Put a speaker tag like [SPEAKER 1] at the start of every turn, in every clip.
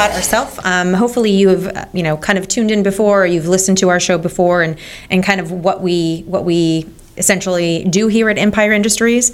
[SPEAKER 1] about ourselves. Um, hopefully, you have uh, you know kind of tuned in before, or you've listened to our show before, and and kind of what we what we essentially do here at Empire Industries.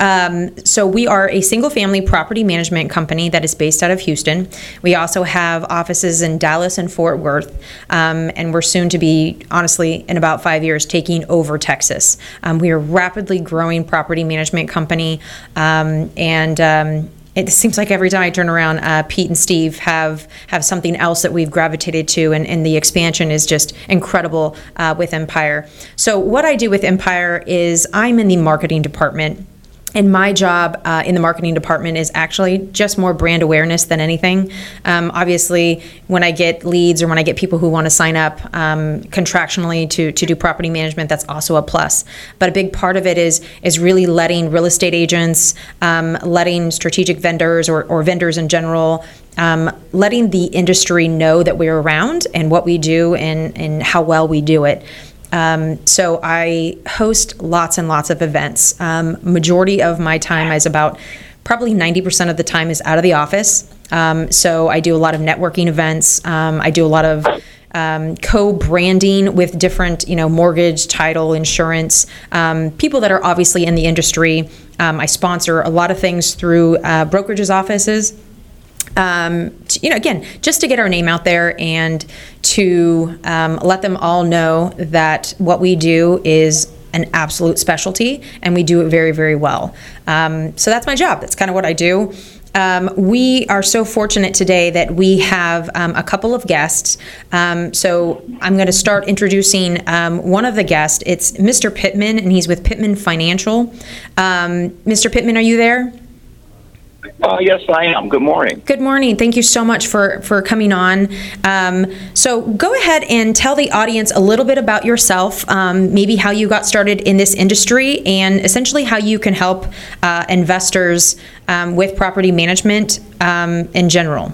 [SPEAKER 1] Um, so we are a single-family property management company that is based out of Houston. We also have offices in Dallas and Fort Worth, um, and we're soon to be, honestly, in about five years, taking over Texas. Um, we are rapidly growing property management company, um, and um, it seems like every time I turn around, uh, Pete and Steve have have something else that we've gravitated to, and, and the expansion is just incredible uh, with Empire. So what I do with Empire is I'm in the marketing department. And my job uh, in the marketing department is actually just more brand awareness than anything. Um, obviously, when I get leads or when I get people who want to sign up um, contractually to, to do property management, that's also a plus. But a big part of it is is really letting real estate agents, um, letting strategic vendors or, or vendors in general um, letting the industry know that we're around and what we do and, and how well we do it. Um, so I host lots and lots of events. Um, majority of my time is about probably 90% of the time is out of the office. Um, so I do a lot of networking events. Um, I do a lot of um, co-branding with different, you know, mortgage, title, insurance um, people that are obviously in the industry. Um, I sponsor a lot of things through uh, brokerages offices um, you know, again, just to get our name out there and to um, let them all know that what we do is an absolute specialty and we do it very, very well. Um, so that's my job. That's kind of what I do. Um, we are so fortunate today that we have um, a couple of guests. Um, so I'm going to start introducing one of the guests. It's Mr. Pittman, and he's with Pittman Financial. Mr. Pittman, are you there?
[SPEAKER 2] Uh, yes, I am. Good morning.
[SPEAKER 1] Good morning. Thank you so much for, for coming on. Um, so, go ahead and tell the audience a little bit about yourself, um, maybe how you got started in this industry, and essentially how you can help uh, investors um, with property management um, in general.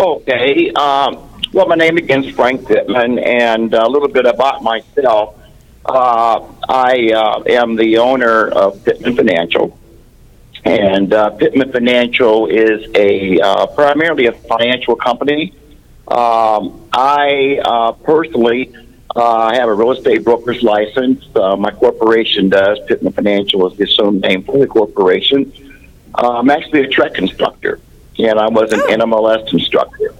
[SPEAKER 2] Okay. Um, well, my name again is Frank Pittman, and a little bit about myself. Uh, I uh, am the owner of Pittman Financial. And uh, Pittman Financial is a uh, primarily a financial company. Um, I uh, personally uh, have a real estate broker's license. Uh, my corporation does. Pittman Financial is the assumed name for the corporation. Uh, I'm actually a TREC instructor, and I was an oh. NMLS instructor.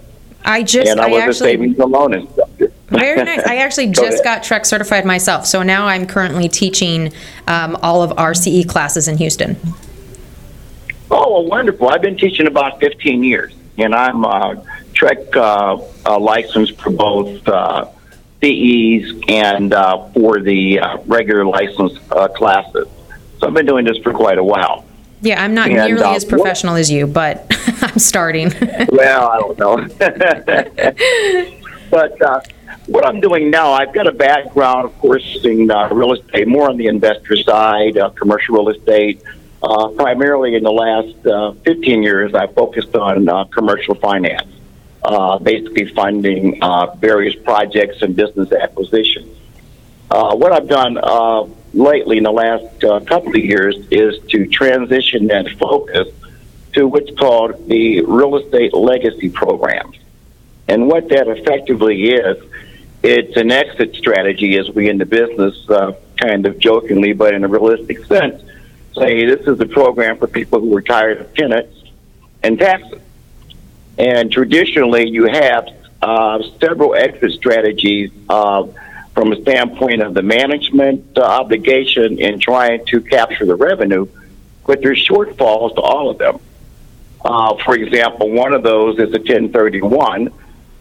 [SPEAKER 1] I just
[SPEAKER 2] and I, I was actually, a savings and loan instructor.
[SPEAKER 1] Very nice. I actually just got TREC certified myself, so now I'm currently teaching um, all of our CE classes in Houston.
[SPEAKER 2] Oh, wonderful. I've been teaching about 15 years, and I'm a TREC uh, uh, licensed for both uh, CEs and uh, for the uh, regular license uh, classes. So I've been doing this for quite a while.
[SPEAKER 1] Yeah, I'm not and, nearly uh, as professional what, as you, but I'm starting.
[SPEAKER 2] well, I don't know. but uh, what I'm doing now, I've got a background, of course, in uh, real estate, more on the investor side, uh, commercial real estate, uh, primarily in the last uh, 15 years, I focused on uh, commercial finance, uh, basically funding uh, various projects and business acquisitions. Uh, what I've done lately in the last couple of years is to transition that focus to what's called the real estate legacy programs. And what that effectively is, it's an exit strategy as we in the business, kind of jokingly, but in a realistic sense say this is a program for people who are tired of tenants and taxes. And traditionally, you have uh, several exit strategies uh, from a standpoint of the management uh, obligation in trying to capture the revenue, but there's shortfalls to all of them. Uh, for example, one of those is a 1031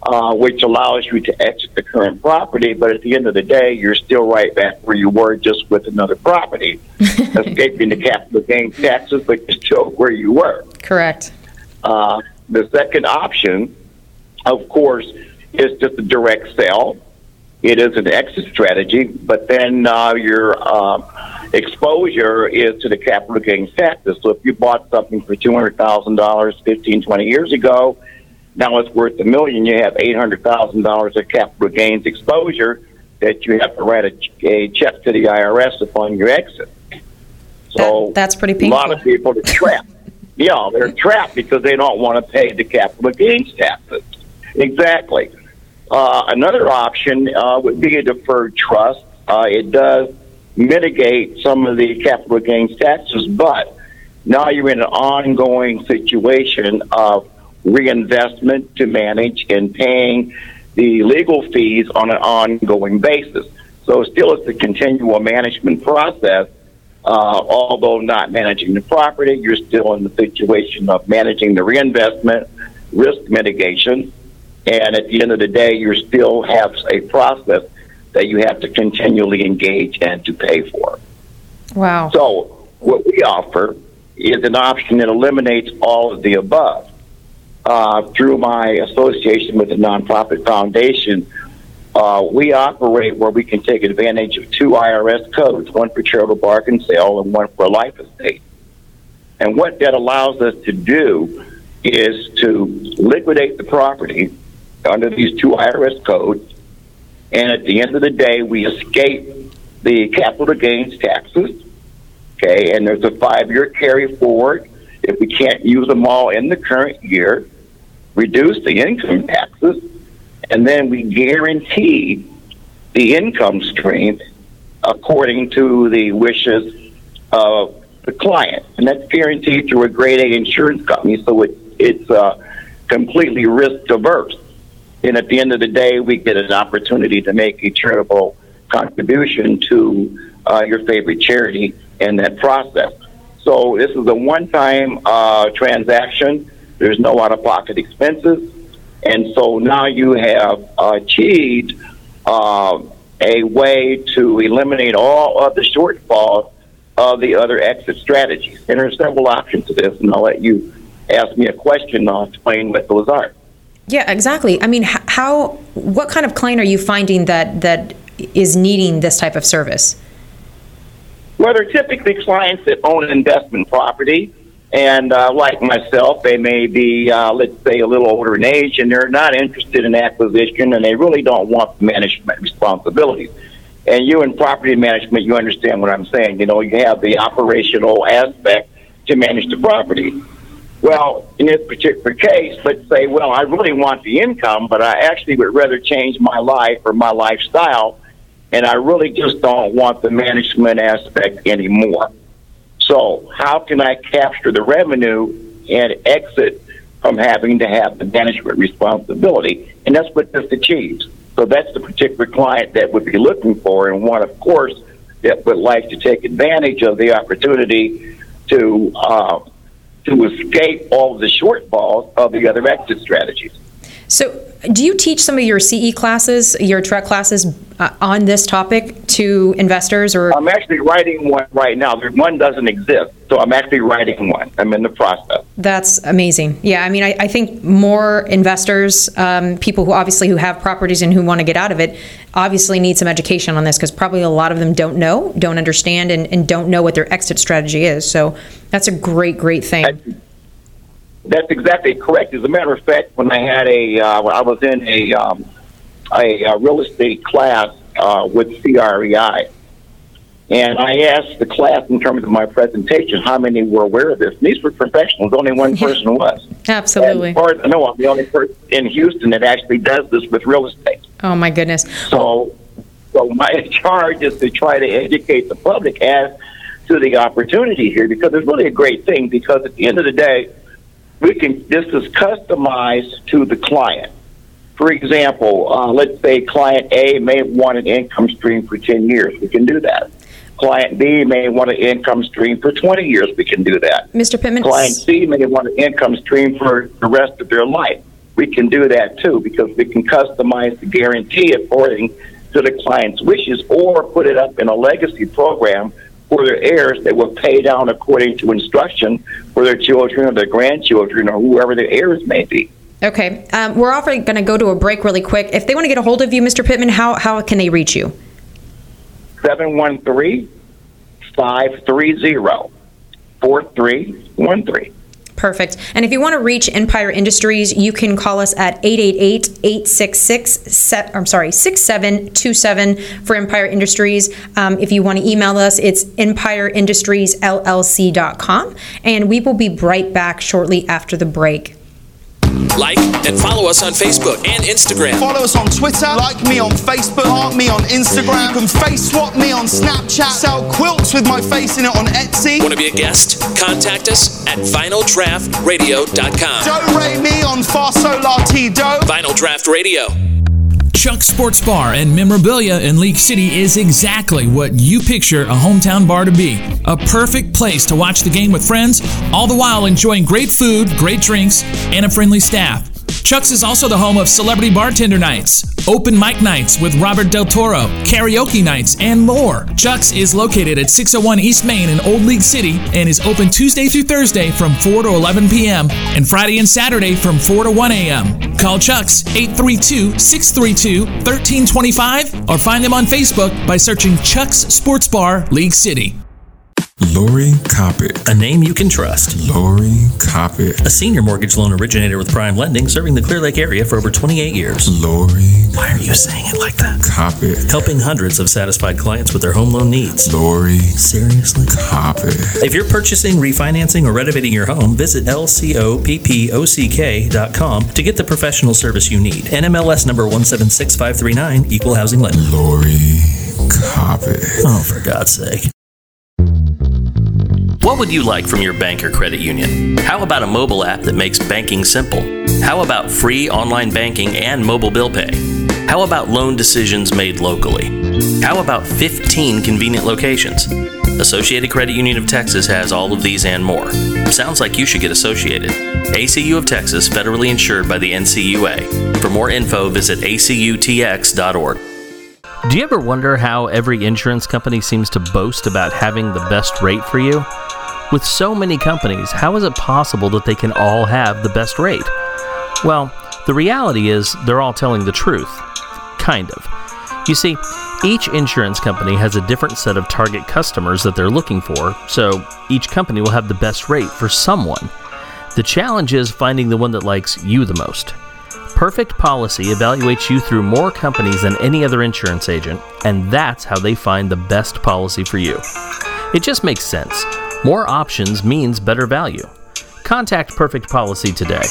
[SPEAKER 2] uh, which allows you to exit the current property. But at the end of the day, you're still right back where you were, just with another property, escaping the capital gains taxes, but you're still where you were.
[SPEAKER 1] Correct.
[SPEAKER 2] Uh, the second option, of course, is just a direct sale. It is an exit strategy, but then uh, your uh, exposure is to the capital gains taxes. So if you bought something for $200,000 15, 20 years ago, now it's worth a million. You have eight hundred thousand dollars of capital gains exposure. that you have to write a, a check to the IRS upon your exit. So
[SPEAKER 1] That- that's pretty
[SPEAKER 2] A lot
[SPEAKER 1] painful.
[SPEAKER 2] of people are trapped. yeah, they're trapped because they don't want to pay the capital gains taxes. Exactly. Uh, another option uh, would be a deferred trust. Uh, it does mitigate some of the capital gains taxes, but now you're in an ongoing situation of reinvestment to manage and paying the legal fees on an ongoing basis. So still it's a continual management process. Uh, although not managing the property, you're still in the situation of managing the reinvestment, risk mitigation, and at the end of the day, you still have a process that you have to continually engage and to pay for.
[SPEAKER 1] Wow.
[SPEAKER 2] So, what we offer is an option that eliminates all of the above. Uh, through my association with the Nonprofit Foundation, uh, we operate where we can take advantage of two IRS codes, one for charitable bargain sale and one for life estate. And what that allows us to do is to liquidate the property under these two IRS codes, and at the end of the day, we escape the capital gains taxes. Okay, and there's a five-year carry forward. If we can't use them all in the current year, reduce the income taxes, and then we guarantee the income stream according to the wishes of the client, and that's guaranteed through a grade A insurance company, so it, it's uh, completely risk diverse. And at the end of the day, we get an opportunity to make a charitable contribution to uh, your favorite charity in that process. So this is a one-time uh, transaction. There's no out-of-pocket expenses, and so now you have achieved uh, a way to eliminate all of the shortfalls of the other exit strategies. And there's several options to this, and I'll let you ask me a question. I'll explain what those are.
[SPEAKER 1] Yeah, exactly. I mean, how, what kind of client are you finding that, that is needing this type of service?
[SPEAKER 2] Well, they're typically clients that own an investment property, and uh, like myself, they may be, uh, let's say, a little older in age, and they're not interested in acquisition, and they really don't want management responsibilities. And you in property management, you understand what I'm saying. You know, you have the operational aspect to manage the property. Well, in this particular case, let's say, well, I really want the income, but I actually would rather change my life or my lifestyle, and I really just don't want the management aspect anymore. So, how can I capture the revenue and exit from having to have the management responsibility? And that's what this achieves. So, that's the particular client that would be looking for, and one, of course, that would like to take advantage of the opportunity to uh, to escape all the shortfalls of the other exit strategies.
[SPEAKER 1] So, do you teach some of your CE classes, your TREC classes, uh, on this topic to investors or?
[SPEAKER 2] I'm actually writing one right now. One doesn't exist, so I'm actually writing one. I'm in the process.
[SPEAKER 1] That's amazing. Yeah, I mean, I, I think more investors, um, people who obviously who have properties and who want to get out of it, obviously need some education on this because probably a lot of them don't know, don't understand, and, and don't know what their exit strategy is. So that's a great, great thing.
[SPEAKER 2] That's exactly correct. As a matter of fact, when I had a, uh, when I was in a, um, a, uh real estate class uh, with CREI, and I asked the class in terms of my presentation how many were aware of this. And these were professionals. Only one person was.
[SPEAKER 1] Absolutely.
[SPEAKER 2] As far as I know, I'm the only person in Houston that actually does this with real estate.
[SPEAKER 1] Oh my goodness.
[SPEAKER 2] So, so my charge is to try to educate the public as to the opportunity here because it's really a great thing. Because at the end of the day, we can this is customized to the client. For example, uh, let's say client A may want an income stream for ten years. We can do that. Client B may want an income stream for 20 years. We can do that.
[SPEAKER 1] Mr. Pittman,
[SPEAKER 2] Client C may want an income stream for the rest of their life. We can do that too because we can customize the guarantee according to the client's wishes or put it up in a legacy program for their heirs that will pay down according to instruction for their children or their grandchildren or whoever their heirs may be.
[SPEAKER 1] Okay, um, we're offering going to go to a break really quick. If they want to get a hold of you, Mr. Pittman, how, how can they reach you?
[SPEAKER 2] 713 530 4313.
[SPEAKER 1] Perfect. And if you want to reach Empire Industries, you can call us at 888-866, I'm sorry, 6727 for Empire Industries. Um, if you want to email us, it's empireindustriesllc.com. And we will be right back shortly after the break.
[SPEAKER 3] Like and follow us on Facebook and Instagram.
[SPEAKER 4] Follow us on Twitter, like me on Facebook, heart me on Instagram. You can face swap me on Snapchat, sell quilts with my face in it on Etsy.
[SPEAKER 3] Want to be a guest? Contact us at vinyldraftradio.com.
[SPEAKER 4] Don't rate me on Farsolar Do.
[SPEAKER 3] Vinyl Draft Radio.
[SPEAKER 5] Chuck Sports Bar and Memorabilia in League City is exactly what you picture a hometown bar to be. A perfect place to watch the game with friends, all the while enjoying great food, great drinks, and a friendly staff. Chuck's is also the home of celebrity bartender nights, open mic nights with Robert Del Toro, karaoke nights, and more. Chuck's is located at 601 East Main in Old League City and is open Tuesday through Thursday from 4 to 11 p.m. and Friday and Saturday from 4 to 1 a.m. Call Chuck's 832 632 1325 or find them on Facebook by searching Chuck's Sports Bar, League City.
[SPEAKER 6] Lori Coppock.
[SPEAKER 7] A name you can trust.
[SPEAKER 6] Lori Coppock.
[SPEAKER 7] A senior mortgage loan originator with Prime Lending serving the Clear Lake area for over 28 years.
[SPEAKER 6] Lori.
[SPEAKER 7] Why are you saying it like that?
[SPEAKER 6] Coppock.
[SPEAKER 7] Helping hundreds of satisfied clients with their home loan needs.
[SPEAKER 6] Lori.
[SPEAKER 7] Seriously?
[SPEAKER 6] Coppock.
[SPEAKER 7] If you're purchasing, refinancing, or renovating your home, visit lcoppock.com to get the professional service you need. NMLS number 176539, Equal Housing Lender.
[SPEAKER 6] Lori Coppock.
[SPEAKER 7] Oh, for God's sake. What would you like from your bank or credit union? How about a mobile app that makes banking simple? How about free online banking and mobile bill pay? How about loan decisions made locally? How about 15 convenient locations? Associated Credit Union of Texas has all of these and more. Sounds like you should get associated. ACU of Texas, federally insured by the NCUA. For more info, visit acutx.org. Do you ever wonder how every insurance company seems to boast about having the best rate for you? With so many companies, how is it possible that they can all have the best rate? Well, the reality is they're all telling the truth. Kind of. You see, each insurance company has a different set of target customers that they're looking for, so each company will have the best rate for someone. The challenge is finding the one that likes you the most. Perfect Policy evaluates you through more companies than any other insurance agent, and that's how they find the best policy for you. It just makes sense. More options means better value. Contact Perfect Policy today.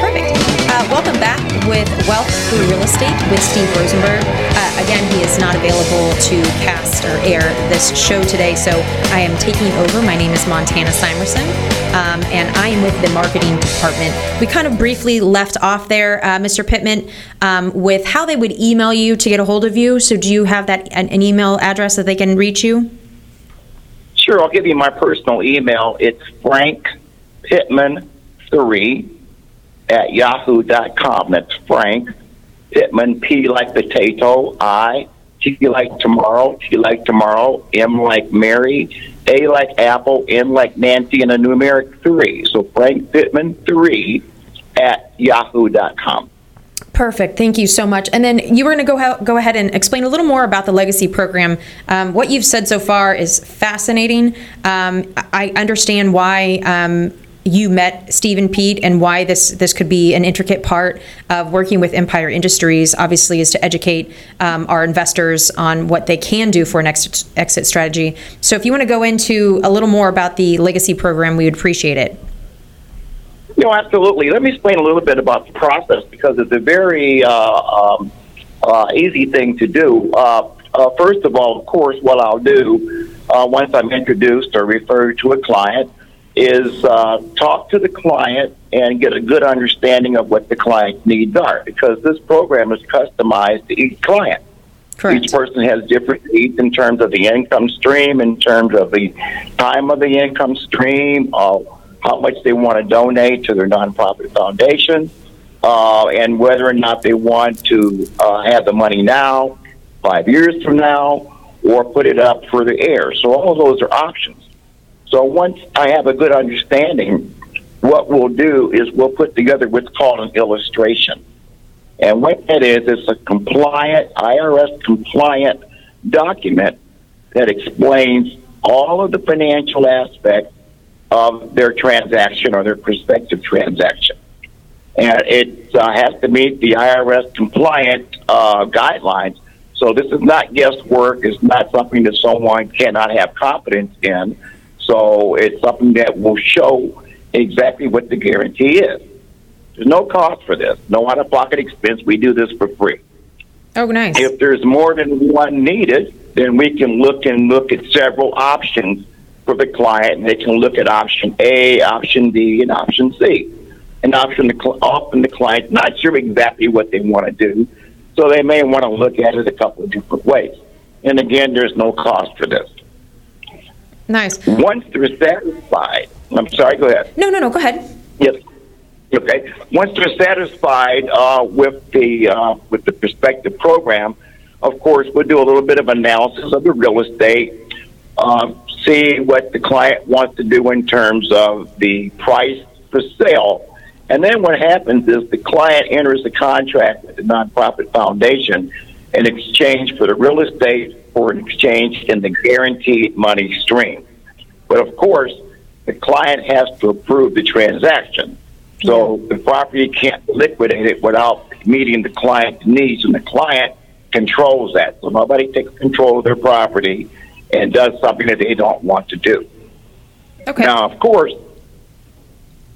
[SPEAKER 7] Perfect.
[SPEAKER 1] Uh, welcome back with Wealth Through Real Estate with Steve Rosenberg. Again, he is not available to cast or air this show today, so I am taking over. My name is Montana Simerson, um, and I am with the marketing department. We kind of briefly left off there, uh, Mr. Pittman, um, with how they would email you to get a hold of you. So, do you have that an, an email address that they can reach you?
[SPEAKER 2] Sure, I'll give you my personal email. It's Frank Pittman three at yahoo.com. That's Frank Pittman, P like potato, I, T like tomorrow, T like tomorrow, M like Mary, A like apple, N like Nancy, and a numeric three. So Frank Pittman three at yahoo.com.
[SPEAKER 1] Perfect. Thank you so much. And then you were going to go ha- go ahead and explain a little more about the legacy program. Um, what you've said so far is fascinating. Um, I understand why um, you met Steve and Pete and why this this could be an intricate part of working with Empire Industries. Obviously, is to educate um, our investors on what they can do for an exit, exit strategy. So, if you want to go into a little more about the legacy program, we would appreciate it.
[SPEAKER 2] No, absolutely. Let me explain a little bit about the process because it's a very uh, um, uh, easy thing to do. Uh, uh first of all, of course, what I'll do uh, once I'm introduced or referred to a client is uh, talk to the client and get a good understanding of what the client's needs are because this program is customized to each client.
[SPEAKER 1] Correct.
[SPEAKER 2] Each person has different needs in terms of the income stream, in terms of the time of the income stream, uh, how much they want to donate to their nonprofit foundation, uh, and whether or not they want to uh, have the money now, five years from now, or put it up for the heir. So all of those are options. So once I have a good understanding, what we'll do is we'll put together what's called an illustration. And what that is, it's a compliant, IRS compliant document that explains all of the financial aspects of their transaction or their prospective transaction. And it uh, has to meet the IRS compliant uh, guidelines. So this is not guesswork. It's not something that someone cannot have confidence in. So it's something that will show exactly what the guarantee is. There's no cost for this, no out of pocket expense. We do this for free.
[SPEAKER 1] Oh, nice.
[SPEAKER 2] If there's more than one needed, then we can look and look at several options for the client. And they can look at option A, option B, and option C. And option the cl- often the client's not sure exactly what they want to do, so they may want to look at it a couple of different ways. And again, there's no cost for this.
[SPEAKER 1] Nice.
[SPEAKER 2] Once they're satisfied, I'm sorry, go ahead.
[SPEAKER 1] No, no, no. Go ahead.
[SPEAKER 2] Yes. Okay. Once they're satisfied uh, with the uh, with the prospective program, of course, we'll do a little bit of analysis of the real estate, uh, see what the client wants to do in terms of the price for sale, and then what happens is the client enters the contract with the nonprofit foundation in exchange for the real estate or in exchange in the guaranteed money stream. But of course, the client has to approve the transaction. So the property can't liquidate it without meeting the client's needs, and the client controls that. So nobody takes control of their property and does something that they don't want to do.
[SPEAKER 1] Okay.
[SPEAKER 2] Now, of course,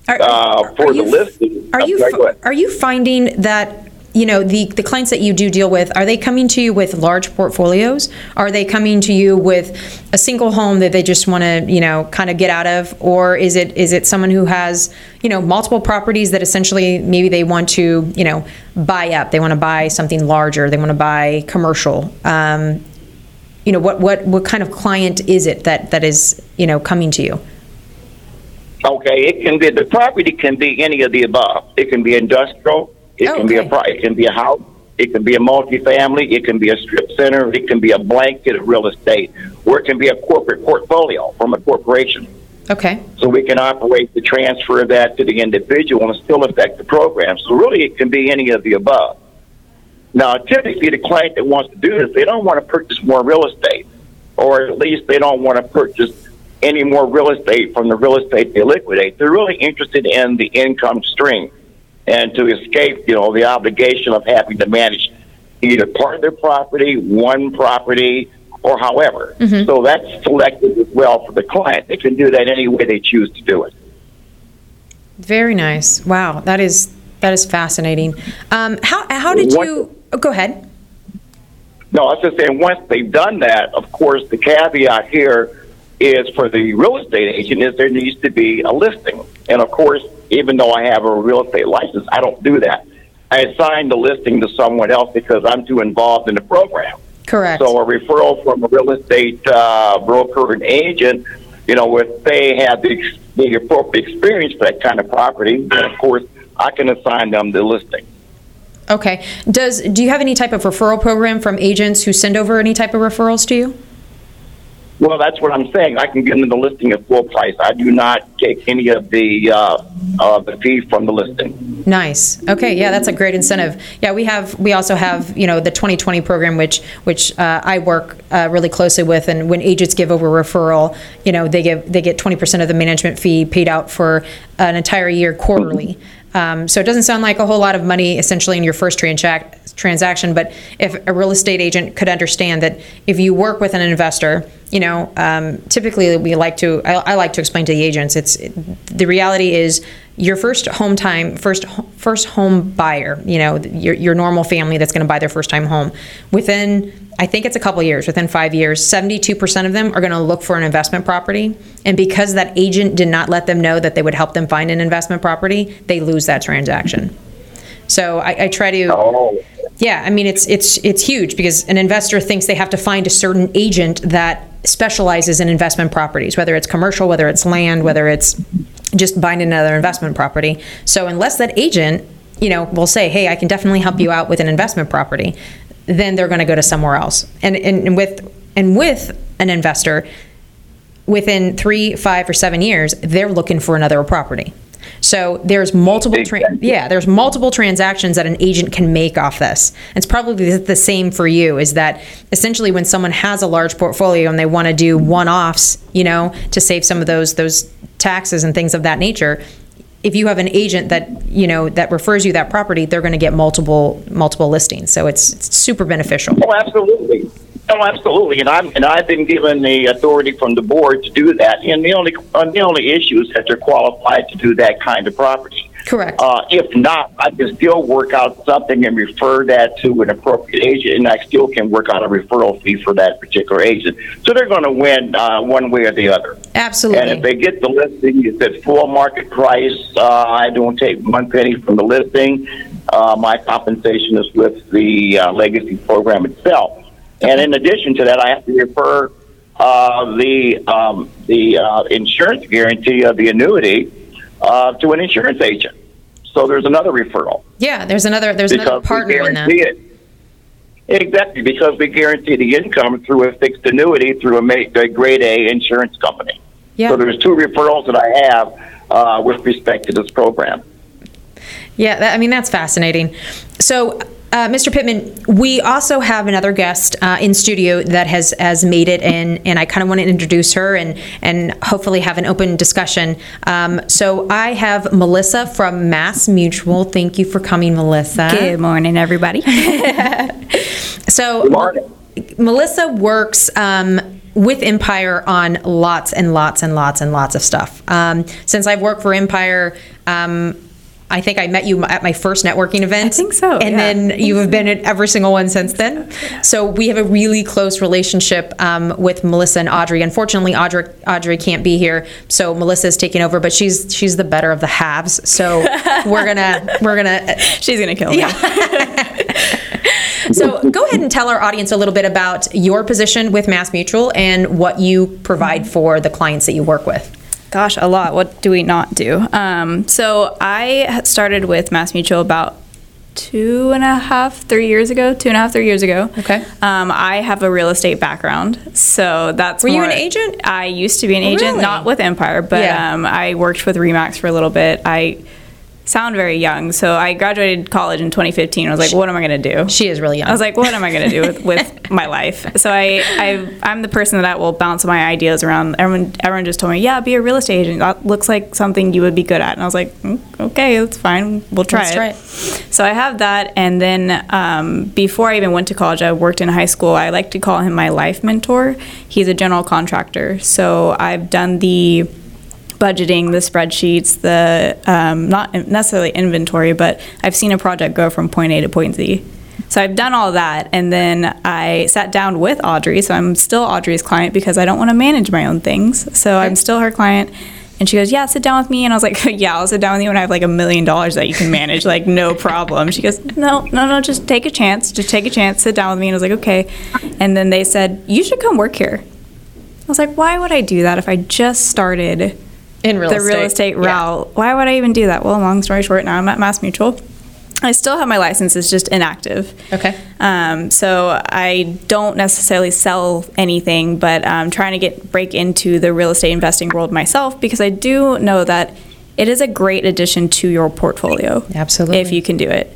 [SPEAKER 1] Are,
[SPEAKER 2] uh, for
[SPEAKER 1] are
[SPEAKER 2] the
[SPEAKER 1] you,
[SPEAKER 2] listing,
[SPEAKER 1] are you
[SPEAKER 2] sorry, go ahead.
[SPEAKER 1] are you finding that you know the the clients that you do deal with are they coming to you with large portfolios? Are they coming to you with a single home that they just want to you know kind of get out of, or is it is it someone who has you know multiple properties that essentially maybe they want to you know buy up? They want to buy something larger. They want to buy commercial. Um, you know what what what kind of client is it that that is you know coming to you?
[SPEAKER 2] Okay, it can be the property can be any of the above. It can be industrial. It
[SPEAKER 1] Oh,
[SPEAKER 2] can be a
[SPEAKER 1] okay.
[SPEAKER 2] it can be a house. It can be a multifamily. It can be a strip center. It can be a blanket of real estate, or it can be a corporate portfolio from a corporation.
[SPEAKER 1] Okay.
[SPEAKER 2] So we can operate the transfer of that to the individual and still affect the program. So really, it can be any of the above. Now, typically, the client that wants to do this, they don't want to purchase more real estate, or at least they don't want to purchase any more real estate from the real estate they liquidate. They're really interested in the income stream and to escape, you know, the obligation of having to manage either part of their property, one property, or however. So that's selected as well for the client. They can do that any way they choose to do it.
[SPEAKER 1] Very nice. Wow, that is that is fascinating. Um, how how did
[SPEAKER 2] What-
[SPEAKER 1] you? Oh, go ahead.
[SPEAKER 2] No, I was just saying, once they've done that, of course, the caveat here is for the real estate agent is there needs to be a listing. And of course, even though I have a real estate license, I don't do that. I assign the listing to someone else because I'm too involved in the program.
[SPEAKER 1] Correct.
[SPEAKER 2] So a referral from a real estate uh, broker and agent, you know, if they have the, ex- the appropriate experience for that kind of property, then of course I can assign them the listing.
[SPEAKER 1] okay. Does do you have any type of referral program from agents who send over any type of referrals to you?
[SPEAKER 2] Well, that's what I'm saying. I can give them the listing at full price. I do not take any of the uh, uh, the fee from the listing.
[SPEAKER 1] Nice. Okay. Yeah, that's a great incentive. Yeah, we have. We also have you know the 2020 program, which which uh, I work uh, really closely with, and when agents give over referral, you know they give they get 20% of the management fee paid out for an entire year quarterly. Um, so it doesn't sound like a whole lot of money essentially in your first transac- transaction, but if a real estate agent could understand that if you work with an investor, you know, um, typically we like to, I, I like to explain to the agents, it's, the reality is your first home time, first, first home buyer, you know, your, your normal family that's going to buy their first time home within, I think it's a couple years, within five years, 72% of them are going to look for an investment property. And because that agent did not let them know that they would help them find an investment property, they lose that transaction. So I, I try to,
[SPEAKER 2] Oh,
[SPEAKER 1] yeah, I mean, it's, it's, it's huge because an investor thinks they have to find a certain agent that specializes in investment properties, whether it's commercial, whether it's land, whether it's just buying another investment property. So unless that agent, you know, will say, hey, I can definitely help you out with an investment property, then they're going to go to somewhere else. And, and, and with and with an investor, within three, five, or seven years, they're looking for another property. So there's multiple, tra- yeah, there's multiple transactions that an agent can make off this. It's probably the same for you. Is that essentially when someone has a large portfolio and they want to do one-offs, you know, to save some of those those taxes and things of that nature. If you have an agent that you know that refers you that property, they're going to get multiple multiple listings. So it's, it's super beneficial.
[SPEAKER 2] Oh, absolutely. Oh, absolutely. And I'm and I've been given the authority from the board to do that. And the only uh, the only issue is that they're qualified to do that kind of property.
[SPEAKER 1] Correct.
[SPEAKER 2] Uh, if not, I can still work out something and refer that to an appropriate agent, and I still can work out a referral fee for that particular agent. So they're going to win uh, one way or the other.
[SPEAKER 1] Absolutely.
[SPEAKER 2] And if they get the listing, it's at full market price. Uh, I don't take one penny from the listing. Uh, my compensation is with the uh, legacy program itself. And in addition to that, I have to refer uh, the um, the uh, insurance guarantee of the annuity uh, to an insurance agent. So there's another referral
[SPEAKER 1] yeah, there's another there's another partner in that.
[SPEAKER 2] it. Exactly, because we guarantee the income through a fixed annuity through a, ma- a grade A insurance company.
[SPEAKER 1] Yeah.
[SPEAKER 2] So there's two referrals that I have uh, with respect to this program.
[SPEAKER 1] Yeah, that, I mean, that's fascinating. So, uh, Mr. Pittman, we also have another guest uh, in studio that has, has made it, and, and I kind of want to introduce her and, and hopefully have an open discussion. Um, so, I have Melissa from Mass Mutual. Thank you for coming, Melissa.
[SPEAKER 8] Good morning, everybody.
[SPEAKER 1] So,
[SPEAKER 2] Good morning.
[SPEAKER 1] Melissa works um, with Empire on lots and lots and lots and lots of stuff. Um, since I've worked for Empire, um, I think I met you at my first networking event.
[SPEAKER 8] I think so,
[SPEAKER 1] And
[SPEAKER 8] yeah.
[SPEAKER 1] then you have been at every single one since then. So we have a really close relationship um, with Melissa and Audrey. Unfortunately, Audrey, Audrey can't be here, so Melissa is taking over. But she's she's the better of the halves. So we're gonna we're gonna
[SPEAKER 8] She's gonna kill me.
[SPEAKER 1] so go ahead and tell our audience a little bit about your position with Mass Mutual and what you provide for the clients that you work with.
[SPEAKER 8] Gosh, a lot. What do we not do? Um, so I started with Mass Mutual about two and a half, three years ago. Two and a half, three years ago.
[SPEAKER 1] Okay.
[SPEAKER 8] Um, I have a real estate background, so that's.
[SPEAKER 1] Were you
[SPEAKER 8] more-
[SPEAKER 1] an agent?
[SPEAKER 8] I used to be an agent,
[SPEAKER 1] really?
[SPEAKER 8] not with Empire, but
[SPEAKER 1] Yeah.
[SPEAKER 8] um, I worked with Remax for a little bit. I sound very young, so I graduated college in 2015. I was like, what am I going to do?
[SPEAKER 1] She is really young.
[SPEAKER 8] I was like, what am I going to do with, with my life? So I, I, I'm the person that will bounce my ideas around. Everyone, everyone just told me, yeah, be a real estate agent. That looks like something you would be good at. And I was like, "Mm, okay, that's fine. We'll try
[SPEAKER 1] Let's
[SPEAKER 8] it.
[SPEAKER 1] try it.
[SPEAKER 8] So I have that. And then um, before I even went to college, I worked in high school. I like to call him my life mentor. He's a general contractor. So I've done the budgeting, the spreadsheets, the um, not necessarily inventory, but I've seen a project go from point A to point Z. So I've done all that, and then I sat down with Audrey. So I'm still Audrey's client because I don't want to manage my own things. So I'm still her client. And she goes, Yeah, sit down with me. And I was like, Yeah, I'll sit down with you when I have like a million dollars that you can manage, like no problem. She goes, No, no, no, just take a chance. Just take a chance, sit down with me. And I was like, Okay. And then they said, You should come work here. I was like, Why would I do that if I just started
[SPEAKER 1] in real estate.
[SPEAKER 8] the
[SPEAKER 1] estate.
[SPEAKER 8] real estate
[SPEAKER 1] Yeah.
[SPEAKER 8] route. Why would I even do that? Well, long story short, now I'm at Mass Mutual. I still have my license, it's just inactive.
[SPEAKER 1] Okay.
[SPEAKER 8] Um, so I don't necessarily sell anything, but I'm trying to get break into the real estate investing world myself because I do know that it is a great addition to your portfolio.
[SPEAKER 1] Absolutely.
[SPEAKER 8] If you can do it.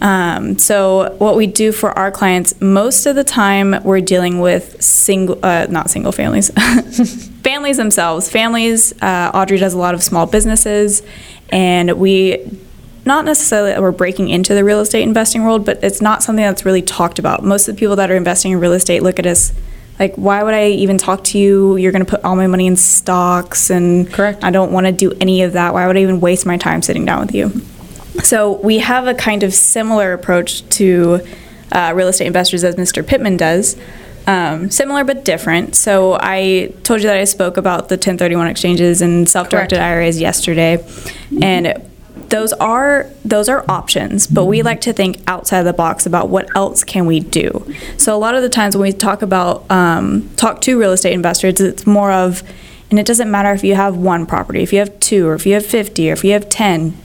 [SPEAKER 8] Um, so what we do for our clients, most of the time we're dealing with single, uh, not single families, families themselves. Families, uh, Audrey does a lot of small businesses, and we not necessarily that we're breaking into the real estate investing world, but it's not something that's really talked about. Most of the people that are investing in real estate look at us like, why would I even talk to you? You're going to put all my money in stocks, and
[SPEAKER 1] Correct.
[SPEAKER 8] I don't want to do any of that. Why would I even waste my time sitting down with you? So we have a kind of similar approach to uh, real estate investors as Mr. Pittman does. Um, similar but different. So I told you that I spoke about the 1031 exchanges and self-directed
[SPEAKER 1] Correct.
[SPEAKER 8] IRAs yesterday, and those are those are options. But we like to think outside the box about what else can we do. So a lot of the times when we talk about um, talk to real estate investors, it's more of, and it doesn't matter if you have one property, if you have two, or if you have 50, or if you have 10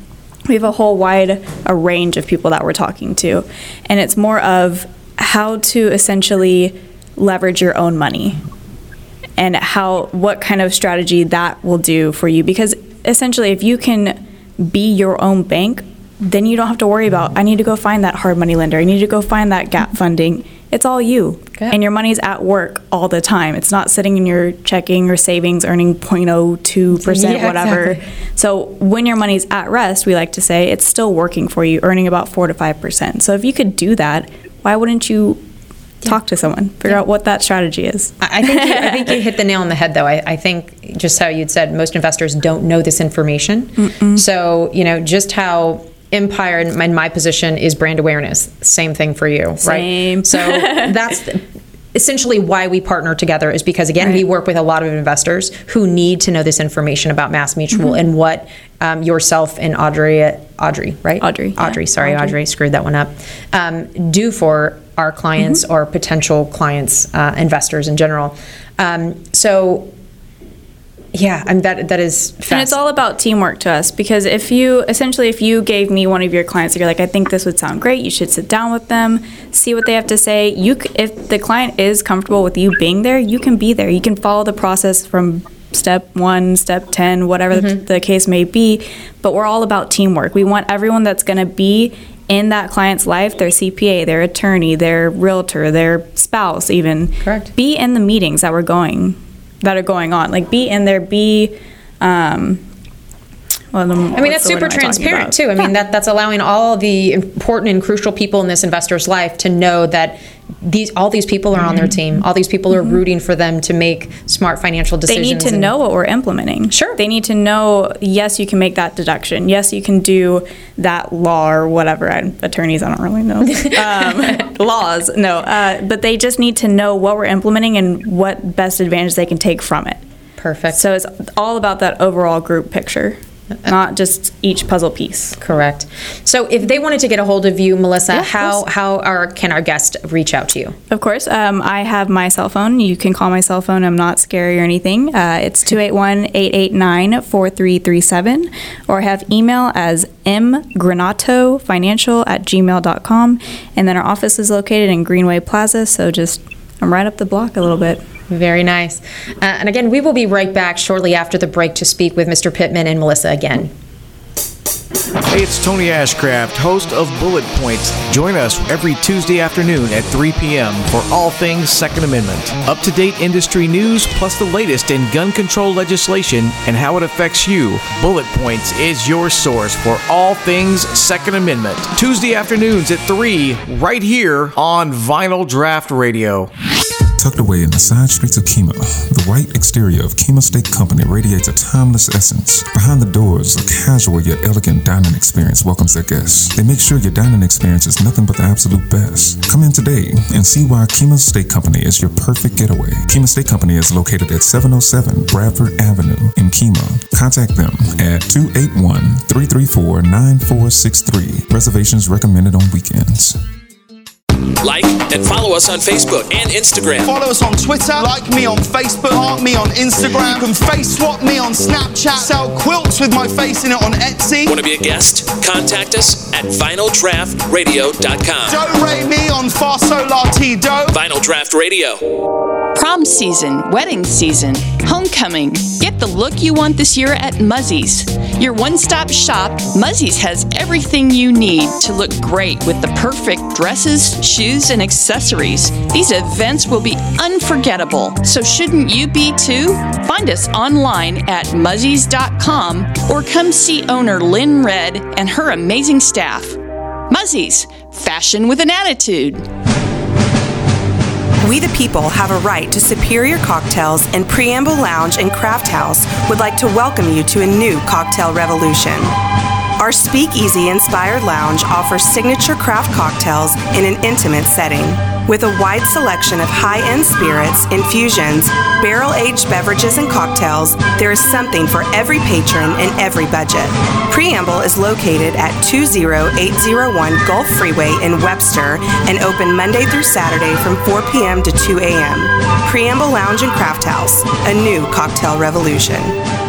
[SPEAKER 8] we have a whole wide a range of people that we're talking to and it's more of how to essentially leverage your own money and how what kind of strategy that will do for you because essentially if you can be your own bank then you don't have to worry about i need to go find that hard money lender. I need to go find that gap funding. It's all you.
[SPEAKER 1] Good.
[SPEAKER 8] and your money's at work all the time. It's not sitting in your checking or savings earning 0.02%
[SPEAKER 1] Yeah,
[SPEAKER 8] whatever.
[SPEAKER 1] exactly.
[SPEAKER 8] so when your money's at rest we like to say it's still working for you earning about 4 to 5% so if you could do that why wouldn't you talk to someone figure out what that strategy is
[SPEAKER 1] I think you, I think you hit the nail on the head, though. I, I think just how you'd said, most investors don't know this information. So you know just how Empire in my, my position is brand awareness. Same thing for you,
[SPEAKER 8] Same.
[SPEAKER 1] right? So that's. the- Essentially, why we partner together is because again, we work with a lot of investors who need to know this information about Mass Mutual
[SPEAKER 8] Mm-hmm.
[SPEAKER 1] and what um, yourself and Audrey, Audrey, right?
[SPEAKER 8] Audrey, yeah.
[SPEAKER 1] Audrey. Sorry,
[SPEAKER 8] Audrey.
[SPEAKER 1] Audrey, screwed that one up. Um, do for our clients
[SPEAKER 8] Mm-hmm.
[SPEAKER 1] or potential clients, uh, investors in general. Um, so, yeah, and that that is. Fast.
[SPEAKER 8] And it's all about teamwork to us because if you essentially if you gave me one of your clients, you're like, I think this would sound great. You should sit down with them, see what they have to say. You, c- if the client is comfortable with you being there, you can be there. You can follow the process from step one, step ten, whatever the- the case may be. But we're all about teamwork. We want everyone that's going to be in that client's life, their CPA, their attorney, their realtor, their spouse, even.
[SPEAKER 1] Correct.
[SPEAKER 8] Be in the meetings that we're going, that are going on. Like be in there. Be. Um, well,
[SPEAKER 1] I mean, that's super transparent too. I mean, that that's allowing all the important and crucial people in this investor's life to know that these all these people are on their team. All these people are rooting for them to make smart financial
[SPEAKER 8] Mm-hmm. They need to
[SPEAKER 1] and-
[SPEAKER 8] know what we're implementing.
[SPEAKER 1] Sure.
[SPEAKER 8] They need to know, yes, you can make that deduction. Yes, you can do that law or whatever. I, attorneys, I don't really know. um, laws, no. Uh, but they just need to know what we're implementing and what best advantage they can take from it.
[SPEAKER 1] Perfect.
[SPEAKER 8] So it's all about that overall group picture, not just each puzzle piece.
[SPEAKER 1] Correct. So, if they wanted to get a hold of you, Melissa,
[SPEAKER 8] Yeah, of
[SPEAKER 1] how
[SPEAKER 8] course.
[SPEAKER 1] how are, can our guest reach out to you?
[SPEAKER 8] Of course, um, I have my cell phone. You can call my cell phone. I'm not scary or anything. Uh, it's 281 889 4337. Or I have email as mgranatofinancial at gmail.com. And then our office is located in Greenway Plaza. So just, I'm right up the block a little bit.
[SPEAKER 1] Very nice. Uh, and again, we will be right back shortly after the break to speak with Mr. Pittman and Melissa again.
[SPEAKER 9] Hey, it's Tony Ashcraft, host of Bullet Points. Join us every Tuesday afternoon at 3 p.m. for all things Second Amendment. Up to date industry news, plus the latest in gun control legislation and how it affects you. Bullet Points is your source for all things Second Amendment. Tuesday afternoons at 3, right here on Vinyl Draft Radio.
[SPEAKER 6] Tucked away in the side streets of Kemah, the white exterior of Kemah Steak Company radiates a timeless essence. Behind the doors, a casual yet elegant dining experience welcomes their guests. They make sure your dining experience is nothing but the absolute best. Come in today and see why Kemah Steak Company is your perfect getaway. Kemah Steak Company is located at 707 Bradford Avenue in Kemah. Contact them at 281 334 9463. Reservations recommended on weekends.
[SPEAKER 3] Like and follow us on Facebook and Instagram.
[SPEAKER 4] Follow us on Twitter, like me on Facebook, heart me on Instagram. You can face swap me on Snapchat, sell quilts with my face in it on Etsy.
[SPEAKER 3] Want to be a guest? Contact us at vinyldraftradio.com.
[SPEAKER 4] Don't rate me on Farso Latido.
[SPEAKER 3] Vinyl Draft Radio.
[SPEAKER 10] Prom season, wedding season, homecoming. Get the look you want this year at Muzzies. Your one stop shop, Muzzies has everything you need to look great with the perfect dresses, shoes, and accessories. These events will be unforgettable, so shouldn't you be too? Find us online at muzzies.com or come see owner Lynn Red and her amazing staff. Muzzies, fashion with an attitude.
[SPEAKER 11] We the People have a right to superior cocktails, and Preamble Lounge and Craft House would like to welcome you to a new cocktail revolution. Our speakeasy inspired lounge offers signature craft cocktails in an intimate setting. With a wide selection of high end spirits, infusions, barrel aged beverages, and cocktails, there is something for every patron and every budget. Preamble is located at 20801 Gulf Freeway in Webster and open Monday through Saturday from 4 p.m. to 2 a.m. Preamble Lounge and Craft House, a new cocktail revolution.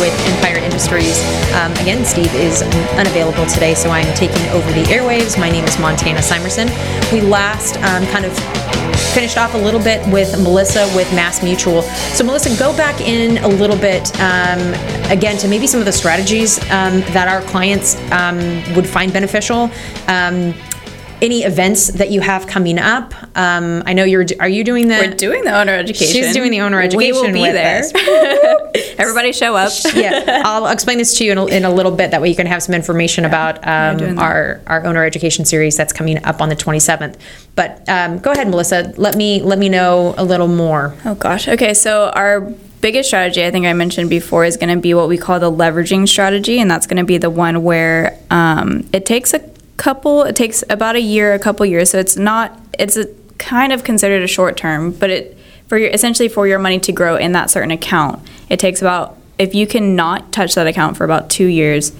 [SPEAKER 1] With Empire Industries. Um, again, Steve is unavailable today, so I'm taking over the airwaves. My name is Montana Simerson. We last um, kind of finished off a little bit with Melissa with Mass Mutual. So, Melissa, go back in a little bit um, again to maybe some of the strategies um, that our clients um, would find beneficial. Any events that you have coming up? Um, I know you're. Are you doing the?
[SPEAKER 8] We're doing the owner education.
[SPEAKER 1] She's doing the owner education.
[SPEAKER 8] We will be there. Everybody show up.
[SPEAKER 1] yeah, I'll explain this to you in a, in a little bit. That way you can have some information about um, our our owner education series that's coming up on the 27th. But um, go ahead, Melissa. Let me let me know a little more.
[SPEAKER 8] Oh gosh. Okay, so our biggest strategy I think I mentioned before is going to be what we call the leveraging strategy, and that's going to be the one where um, it takes a couple. It takes about a year, a couple years. So it's not. It's a kind of considered a short term, but it for your essentially for your money to grow in that certain account, it takes about if you cannot touch that account for about two years,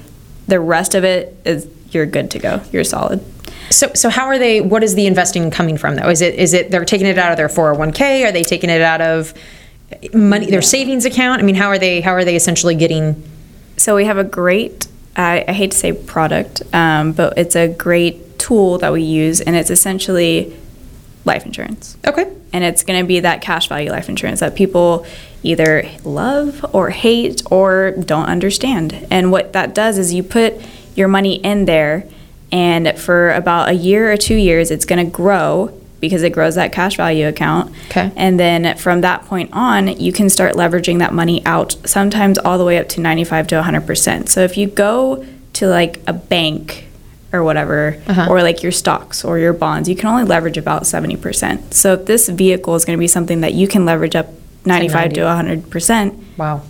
[SPEAKER 8] the rest of it is you're good to go. You're solid.
[SPEAKER 1] So, so how are they? What is the investing coming from though? Is it is it they're taking it out of their 401k? Are they taking it out of money their savings account? I mean, how are they? How are they essentially getting?
[SPEAKER 8] So we have a great, I, I hate to say product, um, but it's a great tool that we use, and it's essentially life insurance.
[SPEAKER 1] Okay.
[SPEAKER 8] And it's going to be that cash value life insurance that people either love or hate or don't understand. And what that does is you put your money in there, and for about a year or two years, it's going to grow because it grows that cash value account.
[SPEAKER 1] Okay.
[SPEAKER 8] And then from that point on, you can start leveraging that money out, sometimes all the way up to 95 to 100%. So if you go to like a bank or whatever,
[SPEAKER 1] Uh-huh.
[SPEAKER 8] or like your stocks or your bonds, you can only leverage about 70%. So if this vehicle is going to be something that you can leverage up 95 to 100%,
[SPEAKER 1] Wow.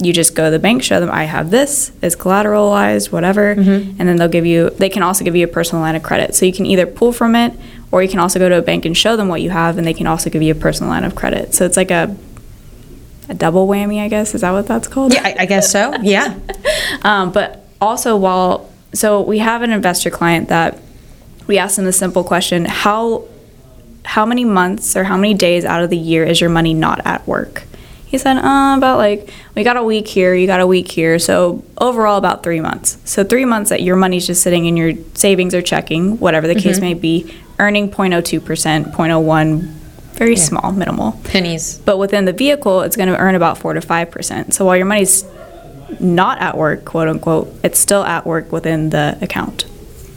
[SPEAKER 8] you just go to the bank, show them I have this, it's collateralized, whatever,
[SPEAKER 1] Mm-hmm.
[SPEAKER 8] and then they'll give you. They can also give you a personal line of credit, so you can either pull from it, or you can also go to a bank and show them what you have, and they can also give you a personal line of credit. So it's like a a double whammy, I guess. Is that what that's called?
[SPEAKER 1] Yeah, I, I guess so. Yeah.
[SPEAKER 8] Um, but also, while so we have an investor client that we asked them the simple question: how how many months or how many days out of the year is your money not at work? He said, uh, about like we got a week here, you got a week here, so overall about three months. So three months that your money's just sitting in your savings or checking, whatever the case
[SPEAKER 1] Mhm.
[SPEAKER 8] may be, earning 0.02 percent, 0.01, very
[SPEAKER 1] Yeah.
[SPEAKER 8] small, minimal
[SPEAKER 1] pennies.
[SPEAKER 8] But within the vehicle, it's going to earn about four to five percent. So while your money's not at work, quote unquote, it's still at work within the account.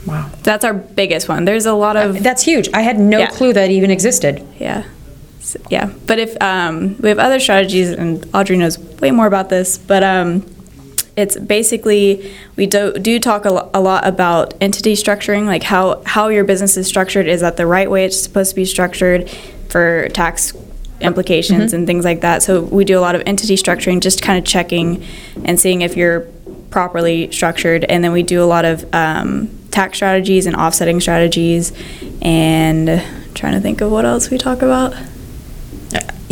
[SPEAKER 1] Wow.
[SPEAKER 8] That's our biggest one. There's a lot of.
[SPEAKER 1] That's huge. I had no
[SPEAKER 8] Yeah.
[SPEAKER 1] clue that even existed.
[SPEAKER 8] Yeah. S- Yeah. But if um, we have other strategies, and Audrey knows way more about this, but um, it's basically we do, do talk a, lo- a lot about entity structuring, like how, how your business is structured. Is that the right way it's supposed to be structured for tax implications
[SPEAKER 1] Mhm.
[SPEAKER 8] and things like that? So we do a lot of entity structuring, just kind of checking and seeing if you're properly structured. And then we do a lot of um, tax strategies and offsetting strategies, and trying to think of what else we talk about.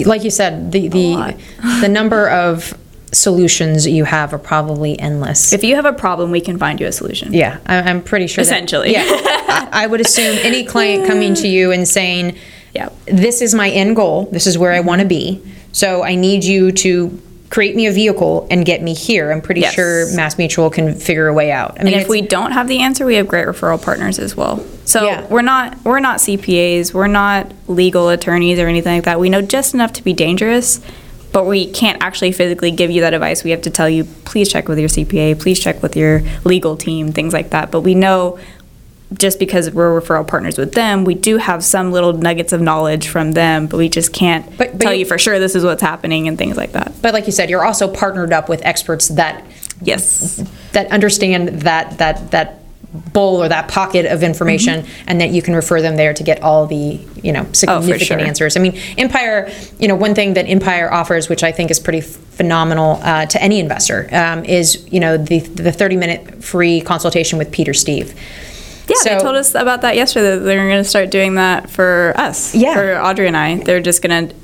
[SPEAKER 1] Like you said, the the the number of solutions you have are probably endless.
[SPEAKER 8] If you have a problem, we can find you a solution.
[SPEAKER 1] Yeah, I, I'm pretty sure. that-
[SPEAKER 8] Essentially.
[SPEAKER 1] yeah, I, I would assume any client coming to you and saying,
[SPEAKER 8] "Yeah,
[SPEAKER 1] this is my end goal. This is where I want to be. So I need you to create me a vehicle and get me here." I'm pretty
[SPEAKER 8] Yes.
[SPEAKER 1] sure Mass Mutual can figure a way out. I
[SPEAKER 8] and if we don't have the answer, we have great referral partners as well. So we're not we're not CPAs, we're not legal attorneys or anything like that. We know just enough to be dangerous, but we can't actually physically give you that advice. We have to tell you, please check with your CPA, please check with your legal team, things like that. But we know just because we're referral partners with them, we do have some little nuggets of knowledge from them, but we just can't tell you for sure this is what's happening and things like that.
[SPEAKER 1] But like you said, you're also partnered up with experts that
[SPEAKER 8] yes
[SPEAKER 1] that understand that that that bowl or that pocket of information and that you can refer them there to get all the you know significant
[SPEAKER 8] sure.
[SPEAKER 1] answers i mean empire you know one thing that empire offers which i think is pretty phenomenal uh, to any investor um, is you know the the 30 minute free consultation with peter steve
[SPEAKER 8] Yeah,
[SPEAKER 1] So-
[SPEAKER 8] they told us about that yesterday. That they're going to start doing that for us.
[SPEAKER 1] Yeah.
[SPEAKER 8] For Audrey and I. They're just going to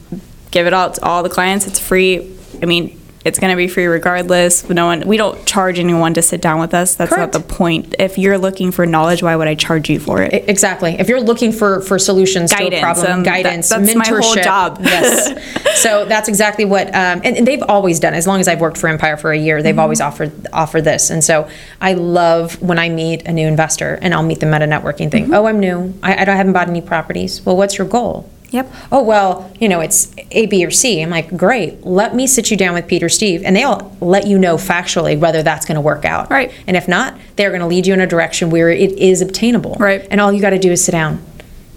[SPEAKER 8] give it out to all the clients. It's free. I mean, it's going to be free regardless. No one. We don't charge anyone to sit down with us. That's not the point. If you're looking for knowledge, why would I charge you for it?
[SPEAKER 1] Exactly. If you're looking for for solutions to a problem,
[SPEAKER 8] um, that-
[SPEAKER 1] guidance,
[SPEAKER 8] that's
[SPEAKER 1] mentorship.
[SPEAKER 8] my whole job.
[SPEAKER 1] yes. so that's exactly what, um, and, and they've always done. As long as I've worked for Empire for a year, they've always offered offered this. And so I love when I meet a new investor, and I'll meet them at a networking thing. Oh, I'm new. I, I don't I haven't bought any properties. Well, what's your goal?
[SPEAKER 8] Yep.
[SPEAKER 1] Oh, well, you know, it's A, B, or C. I'm like, great. Let me sit you down with Peter, Steve, and they'll let you know factually whether that's going to work out.
[SPEAKER 8] Right.
[SPEAKER 1] And if not, they're going to lead you in a direction where it is obtainable.
[SPEAKER 8] Right.
[SPEAKER 1] And all you got to do is sit down.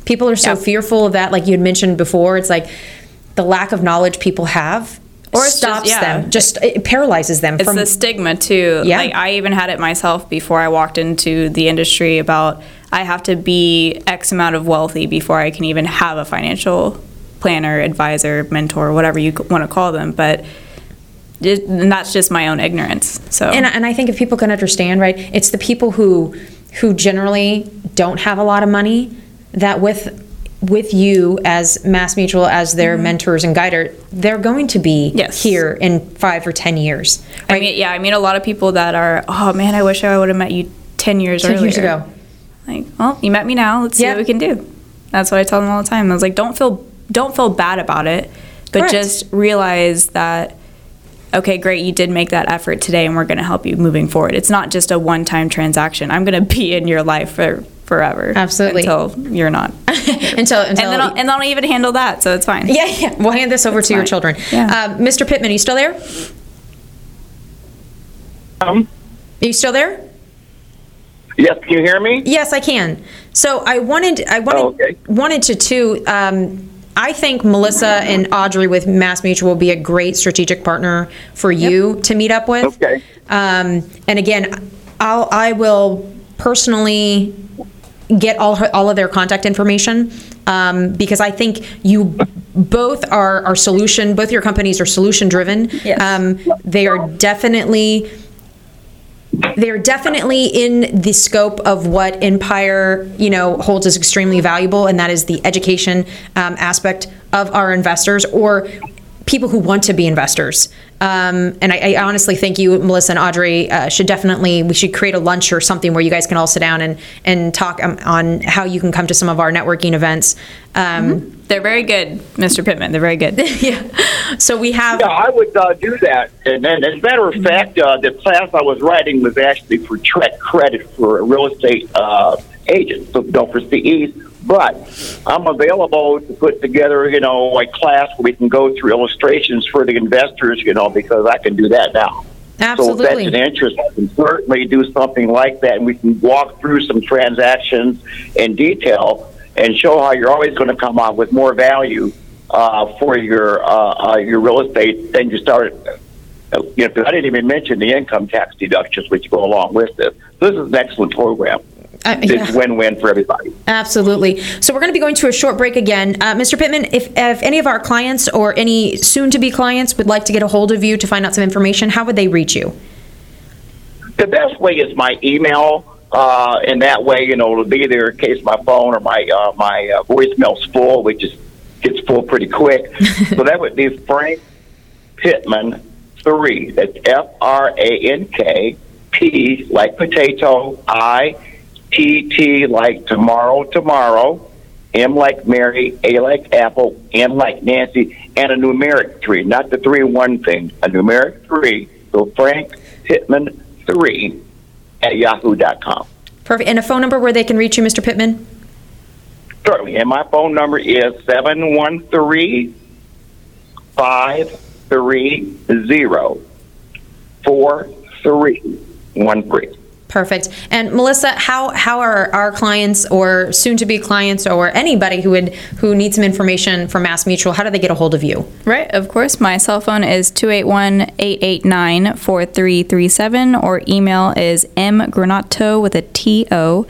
[SPEAKER 1] People are so
[SPEAKER 8] Yeah.
[SPEAKER 1] fearful of that, like you had mentioned before. It's like the lack of knowledge people have
[SPEAKER 8] Or it's just-
[SPEAKER 1] stops
[SPEAKER 8] yeah.
[SPEAKER 1] them, just it paralyzes them
[SPEAKER 8] It's
[SPEAKER 1] from
[SPEAKER 8] the stigma too.
[SPEAKER 1] Yeah.
[SPEAKER 8] Like I even had it myself before I walked into the industry about I have to be X amount of wealthy before I can even have a financial planner, advisor, mentor, whatever you want to call them. But it, and that's just my own ignorance. So
[SPEAKER 1] And, and I think if people can understand, right, it's the people who who generally don't have a lot of money that with with you as Mass Mutual as their mentors and guider, they're going to be
[SPEAKER 8] Mm-hmm. Yes.
[SPEAKER 1] here in five or ten years.
[SPEAKER 8] I mean, yeah, I mean a lot of people that are, oh man, I wish I would have met you ten years
[SPEAKER 1] 10
[SPEAKER 8] earlier.
[SPEAKER 1] years ago.
[SPEAKER 8] Like, well, you met me now. Let's see
[SPEAKER 1] Yeah.
[SPEAKER 8] what we can do. That's what I tell them all the time. I was like, don't feel don't feel bad about it, but
[SPEAKER 1] Correct.
[SPEAKER 8] just realize that okay, great, you did make that effort today, and we're going to help you moving forward. It's not just a one time transaction. I'm going to be in your life for forever,
[SPEAKER 1] Absolutely.
[SPEAKER 8] until you're not.
[SPEAKER 1] until until
[SPEAKER 8] and then I'll, and then I'll even handle that, so it's fine.
[SPEAKER 1] yeah, yeah. We'll hand this over
[SPEAKER 8] That's
[SPEAKER 1] to your children.
[SPEAKER 8] Yeah.
[SPEAKER 1] Um, Mr. Pittman, are you still there?
[SPEAKER 2] Um,
[SPEAKER 1] Are you still there?
[SPEAKER 2] Yes, can you hear me?
[SPEAKER 1] Yes, I can. So I wanted, I wanted,
[SPEAKER 2] Oh, okay.
[SPEAKER 1] wanted to too. Um, I think Melissa and Audrey with Mass Mutual will be a great strategic partner for you to meet up with.
[SPEAKER 2] Okay.
[SPEAKER 1] Um, and again, I'll, I will personally get all her, all of their contact information um, because I think you both are, are solution. Both your companies are solution driven.
[SPEAKER 8] Yes.
[SPEAKER 1] Um, they are definitely they're definitely in the scope of what Empire, you know, holds as extremely valuable, and that is the education um, aspect of our investors or people who want to be investors. Um, and I, I honestly think you, Melissa and Audrey, uh, should definitely we should create a lunch or something where you guys can all sit down and and talk um, on how you can come to some of our networking events. Um,
[SPEAKER 8] They're very good, Mr. Pittman. They're very good.
[SPEAKER 1] Yeah. So we have.
[SPEAKER 2] Yeah, I would uh, do that. And, and as a matter of fact, uh, the class I was writing was actually for TREC Credit for real estate uh, agents, so don't for CEs. But I'm available to put together, you know, a class where we can go through illustrations for the investors, you know, because I can do that now.
[SPEAKER 1] Absolutely.
[SPEAKER 2] So if that's an interest, I can certainly do something like that, and we can walk through some transactions in detail and show how you're always going to come out with more value uh, for your uh, uh, your real estate than you started. You know, I didn't even mention the income tax deductions which go along with this. This is an excellent program.
[SPEAKER 1] Uh,
[SPEAKER 2] It's
[SPEAKER 1] yeah.
[SPEAKER 2] win-win for everybody.
[SPEAKER 1] Absolutely. So we're going to be going to a short break again. Uh, Mr. Pittman, if, if any of our clients or any soon-to-be clients would like to get a hold of you to find out some information, how would they reach you?
[SPEAKER 2] The best way is my email, uh, and that way, you know, it'll be there in case my phone or my uh, my uh, voicemail's full, which is gets full pretty quick. so that would be Frank Pittman three. That's F R A N K P like potato, I T T like tomorrow, tomorrow. M like Mary, A like Apple, N like Nancy, and a numeric three, not the three one thing, a numeric three. So Frank Pittman three at yahoo.com.
[SPEAKER 1] Perfect. And a phone number where they can reach you, Mr. Pittman?
[SPEAKER 2] Certainly. And my phone number is 713 530 4313.
[SPEAKER 1] Perfect. And Melissa, how, how are our clients or soon-to-be clients or anybody who would who needs some information from Mass Mutual, how do they get a hold of you?
[SPEAKER 8] Right, of course. My cell phone is 281 889 4337, or email is mgranato with a T O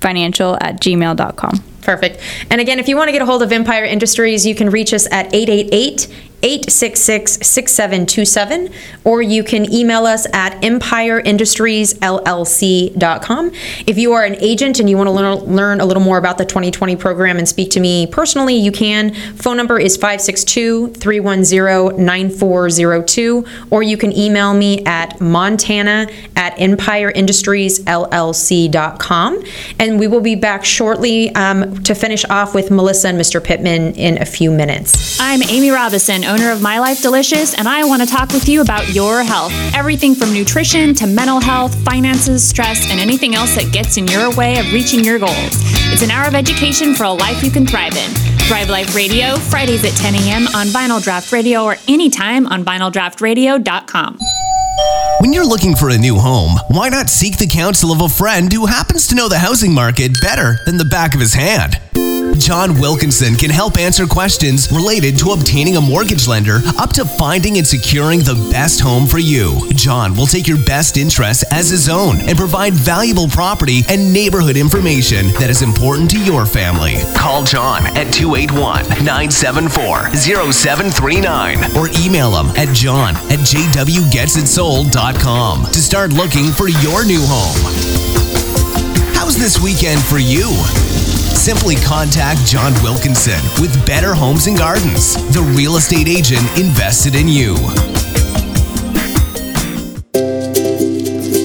[SPEAKER 8] financial at gmail.com.
[SPEAKER 1] Perfect. And again, if you want to get a hold of Empire Industries, you can reach us at 888 866-6727 or you can email us at empireindustriesllc.com. If you are an agent and you want to learn, learn a little more about the 2020 program and speak to me personally, you can. Phone number is 562-310-9402 or you can email me at montana at empireindustriesllc.com. And we will be back shortly um, to finish off with Melissa and Mr. Pittman in a few minutes.
[SPEAKER 12] I'm Amy Robison, owner of My Life Delicious, and I want to talk with you about your health. Everything from nutrition to mental health, finances, stress, and anything else that gets in your way of reaching your goals. It's an hour of education for a life you can thrive in. Thrive Life Radio, Fridays at 10 a.m. on Vinyl Draft Radio or anytime on vinyldraftradio.com.
[SPEAKER 13] When you're looking for a new home, why not seek the counsel of a friend who happens to know the housing market better than the back of his hand? John Wilkinson can help answer questions related to obtaining a mortgage lender up to finding and securing the best home for you. John will take your best interests as his own and provide valuable property and neighborhood information that is important to your family. Call John at 281 974 0739 or email him at john at jwgetsitsold.com to start looking for your new home. How's this weekend for you? Simply contact John Wilkinson with Better Homes and Gardens, the real estate agent invested in you.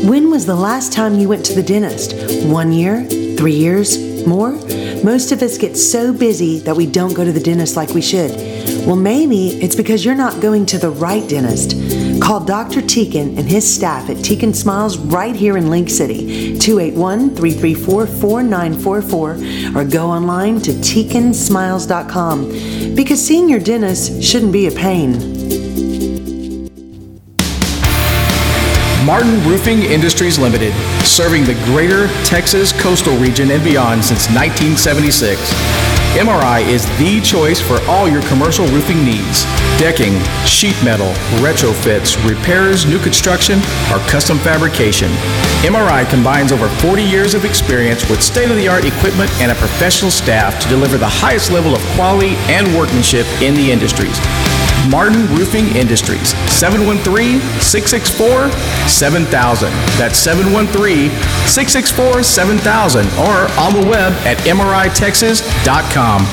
[SPEAKER 14] When was the last time you went to the dentist? One year? Three years? More? Most of us get so busy that we don't go to the dentist like we should. Well, maybe it's because you're not going to the right dentist. Call Dr. Teakin and his staff at Teakin Smiles right here in League City, 281 334 4944, or go online to teakinsmiles.com because seeing your dentist shouldn't be a pain.
[SPEAKER 9] Martin Roofing Industries Limited, serving the greater Texas coastal region and beyond since 1976. MRI is the choice for all your commercial roofing needs. Decking, sheet metal, retrofits, repairs, new construction, or custom fabrication. MRI combines over 40 years of experience with state of the art equipment and a professional staff to deliver the highest level of quality and workmanship in the industries. Martin Roofing Industries, 713 664 7000. That's 713 664 7000 or on the web at MRITexas.com.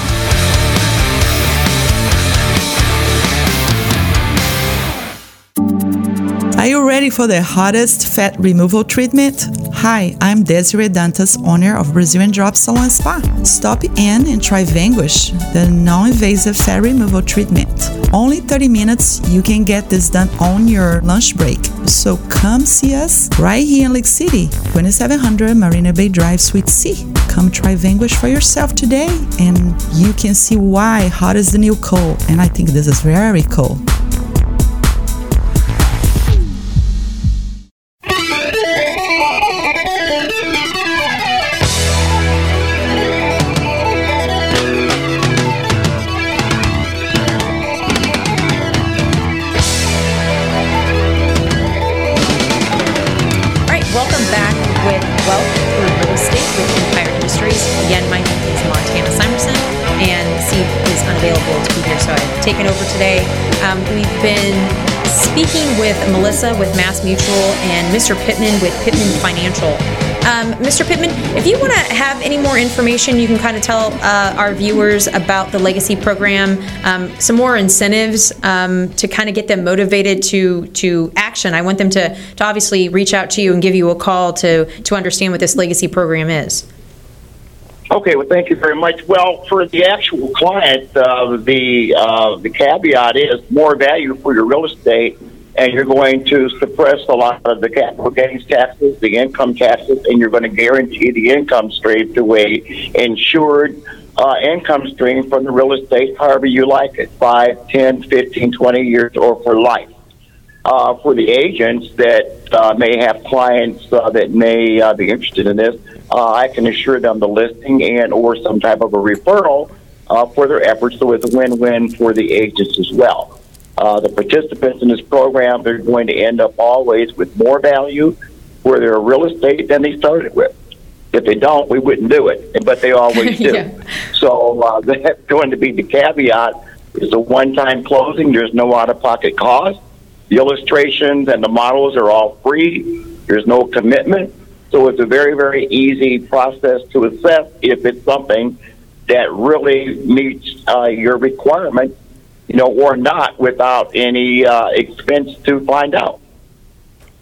[SPEAKER 15] Are you ready for the hottest fat removal treatment? Hi, I'm Desiree Dantas, owner of Brazilian Drop Salon Spa. Stop in and try Vanquish, the non-invasive fat removal treatment. Only 30 minutes, you can get this done on your lunch break. So come see us right here in League City, 2700 Marina Bay Drive, Suite C. Come try Vanquish for yourself today, and you can see why hot is the new cold. And I think this is very cool.
[SPEAKER 1] With with Mass Mutual and Mr. Pittman with Pittman Financial. Um, Mr. Pittman, if you want to have any more information, you can kind of tell uh, our viewers about the Legacy program, um, some more incentives um, to kind of get them motivated to to action. I want them to to obviously reach out to you and give you a call to to understand what this Legacy program is.
[SPEAKER 2] Okay, well, thank you very much. Well, for the actual client, uh, the uh, the caveat is more value for your real estate, and you're going to suppress a lot of the capital gains taxes, the income taxes, and you're going to guarantee the income stream to a insured uh, income stream from the real estate, however you like it, 5, 10, 15, 20 years, or for life. Uh, for the agents that uh, may have clients uh, that may uh, be interested in this, uh, I can assure them the listing and or some type of a referral uh, for their efforts, so it's a win-win for the agents as well. Uh, the participants in this program they're going to end up always with more value for their real estate than they started with. If they don't, we wouldn't do it, but they always do.
[SPEAKER 1] Yeah.
[SPEAKER 2] So uh, that's going to be the caveat It's a one-time closing. There's no out-of-pocket cost. The illustrations and the models are all free. There's no commitment. So it's a very, very easy process to assess if it's something that really meets uh, your requirement, you know, or not without any uh, expense to find out.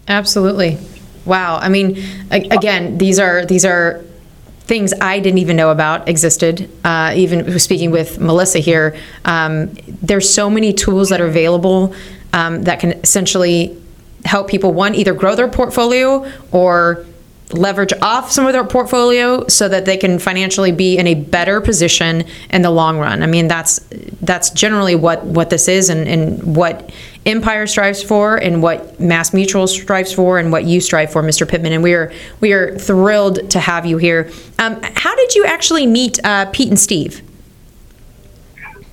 [SPEAKER 1] Absolutely. Wow. I mean, again, these are these are things I didn't even know about existed. Uh, even speaking with Melissa here, um, there's so many tools that are available um, that can essentially help people one either grow their portfolio or leverage off some of their portfolio so that they can financially be in a better position in the long run. I mean, that's that's generally what what this is and, and what Empire strives for and what Mass Mutual strives for and what you strive for, Mr. Pittman. And we are we are thrilled to have you here. Um, how did you actually meet uh, Pete and Steve?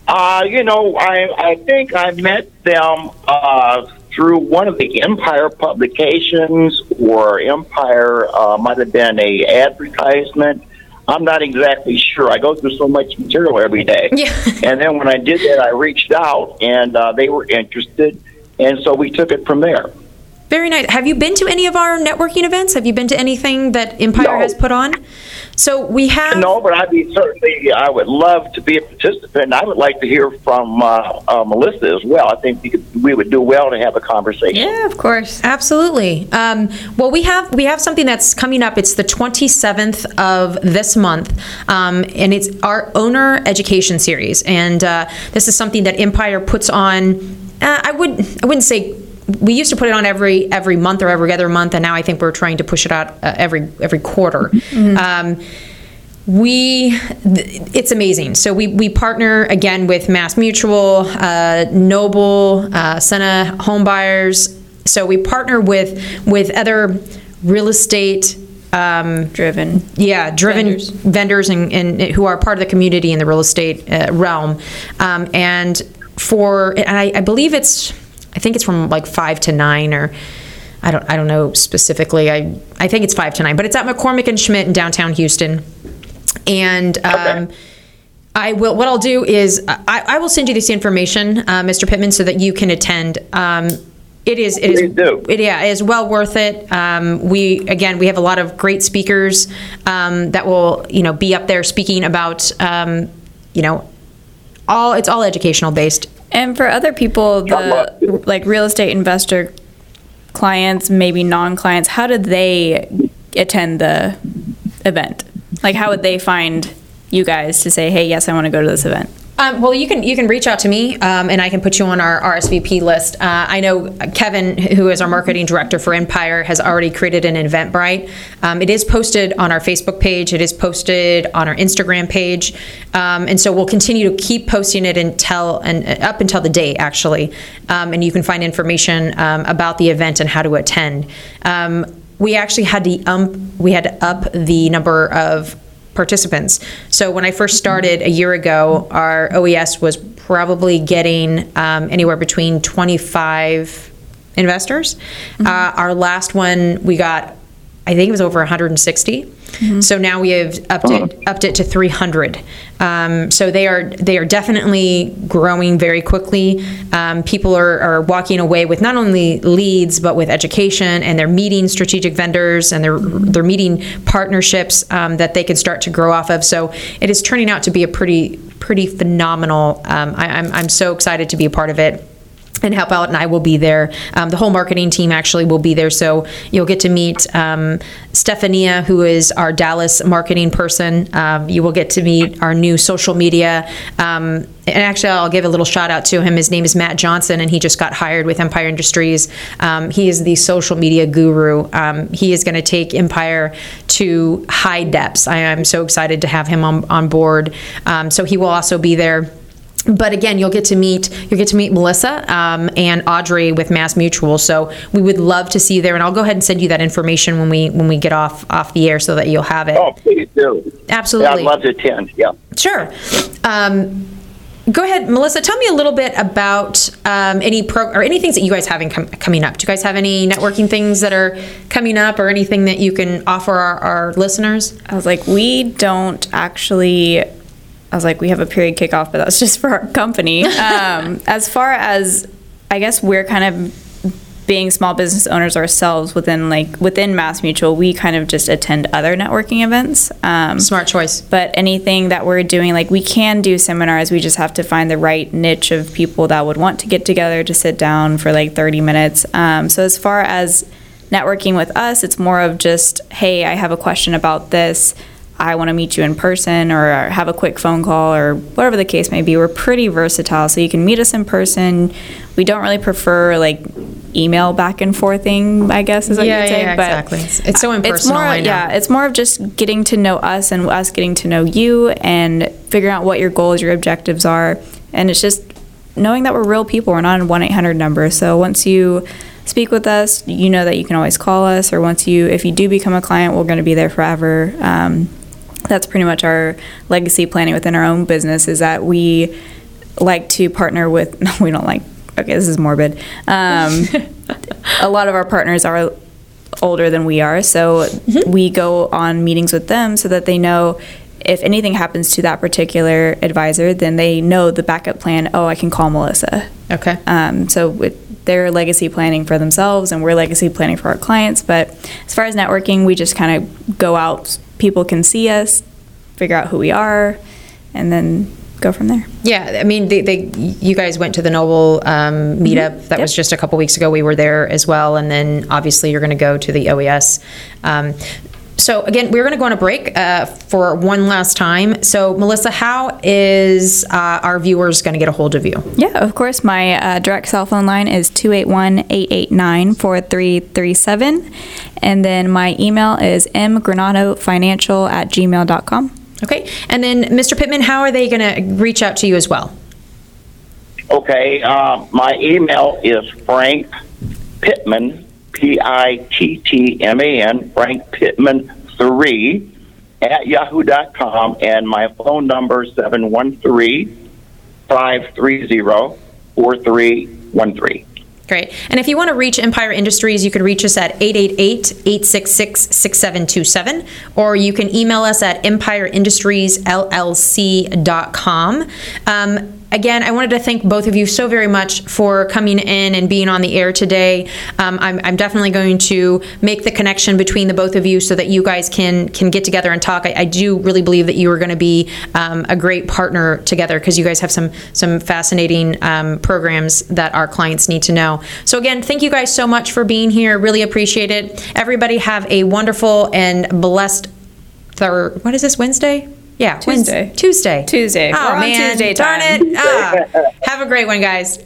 [SPEAKER 2] Uh, you know, I, I think I met them uh, through one of the Empire publications, or Empire uh, might have been a advertisement. I'm not exactly sure. I go through so much material every day.
[SPEAKER 1] Yeah.
[SPEAKER 2] and then when I did that, I reached out, and uh, they were interested, and so we took it from there.
[SPEAKER 1] Very nice. Have you been to any of our networking events? Have you been to anything that Empire has put on? So we have.
[SPEAKER 2] No, but I'd be certainly. I would love to be a participant. I would like to hear from uh, uh, Melissa as well. I think we, could, we would do well to have a conversation.
[SPEAKER 1] Yeah, of course, absolutely. Um, well, we have we have something that's coming up. It's the 27th of this month, um, and it's our owner education series. And uh, this is something that Empire puts on. Uh, I would I wouldn't say. We used to put it on every every month or every other month, and now I think we're trying to push it out uh, every every quarter. Um, we th- it's amazing. So we, we partner again with mass mutual uh, noble uh, Senna home buyers so we partner with with other real estate um,
[SPEAKER 8] driven.
[SPEAKER 1] Yeah driven vendors, and, and who are part of the community in the real estate uh, realm. Um, and for and I, I believe it's i think it's from like five to nine or I don't, I don't know specifically. I, I think it's five to nine, but it's at McCormick and Schmick's in downtown Houston and um, I will. What I'll do is I, I will send you this information, uh, Mr. Pittman, so that you can attend. Um, it is. It is. It, yeah, it is well worth it. Um, we again, we have a lot of great speakers um, that will, you know, be up there speaking about, um, you know, all. It's all educational based.
[SPEAKER 8] And for other people, the like real estate investor clients, maybe non-clients, how did they attend the event? Like, how would they find you guys to say, "Hey, yes, I want to go to this event"?
[SPEAKER 1] Um, well, you can you can reach out to me, um, and I can put you on our RSVP list. Uh, I know Kevin, who is our marketing director for Empire, has already created an Eventbrite. Um, it is posted on our Facebook page. It is posted on our Instagram page, um, and so we'll continue to keep posting it until and uh, up until the day actually. Um, and you can find information um, about the event and how to attend. Um, we actually had to ump, we had to up the number of participants. So when I first started a year ago, our OES was probably getting um, anywhere between 25 investors. Uh, our last one, we got, I think it was over 160. So now we have upped it, upped it to 300. Um, so they are they are definitely growing very quickly. Um, people are, are walking away with not only leads but with education, and they're meeting strategic vendors and they're they're meeting partnerships um, that they can start to grow off of. So it is turning out to be a pretty pretty phenomenal. Um, I, I'm I'm so excited to be a part of it and help out, and I will be there. Um, the whole marketing team actually will be there, so you'll get to meet um, who is our Dallas marketing person. Um, you will get to meet our new social media. Um, and actually, I'll give a little shout out to him. His name is Matt Johnson, and he just got hired with Empire Industries. Um, he is the social media guru. Um, he is going to take Empire to high depths. I am so excited to have him on, on board. Um, so he will also be there but again you'll get to meet you'll get to meet melissa um, and audrey with mass mutual so we would love to see you there and i'll go ahead and send you that information when we when we get off off the air so that you'll have it
[SPEAKER 2] Oh, please do.
[SPEAKER 1] Absolutely.
[SPEAKER 2] Yeah, I'd love to attend. Yeah.
[SPEAKER 1] sure um, go ahead melissa tell me a little bit about um, any pro or any things that you guys have com- coming up do you guys have any networking things that are coming up or anything that you can offer our, our listeners
[SPEAKER 8] I was like, we don't actually I was like, we have a period kickoff, but that's just for our company. Um, as far as, I guess we're kind of being small business owners ourselves within like within Mass Mutual, we kind of just attend other networking events. Um,
[SPEAKER 1] Smart choice.
[SPEAKER 8] But anything that we're doing, like we can do seminars. We just have to find the right niche of people that would want to get together to sit down for like 30 minutes. Um, so as far as networking with us, it's more of just, hey, I have a question about this. I want to meet you in person or have a quick phone call or whatever the case may be. We're pretty versatile, so you can meet us in person. We don't really prefer like email back and forthing, I guess is what
[SPEAKER 1] Yeah,
[SPEAKER 8] you'd say.
[SPEAKER 1] yeah,
[SPEAKER 8] but
[SPEAKER 1] exactly. It's- it's so
[SPEAKER 8] It's
[SPEAKER 1] impersonal,
[SPEAKER 8] more,
[SPEAKER 1] I know.
[SPEAKER 8] yeah, it's more of just getting to know us and us getting to know you and figuring out what your goals, your objectives are, and it's just knowing that we're real people. We're not a one eight hundred number. So once you speak with us, you know that you can always call us, or once you, if you do become a client, we're going to be there forever. Um, that's pretty much our legacy planning within our own business. Is that we like to partner with. No, we don't like. Okay, this is morbid. Um, a lot of our partners are older than we are, so we go on meetings with them so that they know if anything happens to that particular advisor, then they know the backup plan. Oh, I can call Melissa.
[SPEAKER 1] Okay.
[SPEAKER 8] Um, so with their legacy planning for themselves, and we're legacy planning for our clients. But as far as networking, we just kind of go out. People can see us, figure out who we are, and then go from there.
[SPEAKER 1] Yeah, I mean, they, they, you guys went to the Noble um, meetup. That was just a couple weeks ago. We were there as well, and then obviously you're going to go to the OES. Um, so again, we're going to go on a break uh, for one last time. So Melissa, how is uh, our viewers going to get a hold of you?
[SPEAKER 8] Yeah, of course. My uh, direct cell phone line is 281 889 4337. And then my email is mgranatofinancial at gmail.com.
[SPEAKER 1] Okay, and then Mr. Pittman, how are they going to reach out to you as well?
[SPEAKER 2] Okay, uh, my email is Frank Pittman, P I T T M A N, Frank Pittman 3 at yahoo.com, and my phone number is 713 530 4313.
[SPEAKER 1] Great. And if you want to reach Empire Industries, you can reach us at 888-866-6727, or you can email us at empireindustriesllc.com. Um, again, I wanted to thank both of you so very much for coming in and being on the air today. Um, I'm, I'm definitely going to make the connection between the both of you so that you guys can can get together and talk. I, I do really believe that you are going to be um, a great partner together because you guys have some some fascinating um, programs that our clients need to know. So again, thank you guys so much for being here. Really appreciate it. Everybody have a wonderful and blessed third. What is this Wednesday? Yeah,
[SPEAKER 8] Tuesday.
[SPEAKER 1] Wednesday. Tuesday.
[SPEAKER 8] Tuesday.
[SPEAKER 1] Oh
[SPEAKER 8] We're
[SPEAKER 1] man,
[SPEAKER 8] Tuesday
[SPEAKER 1] darn it! Ah. have a great one, guys.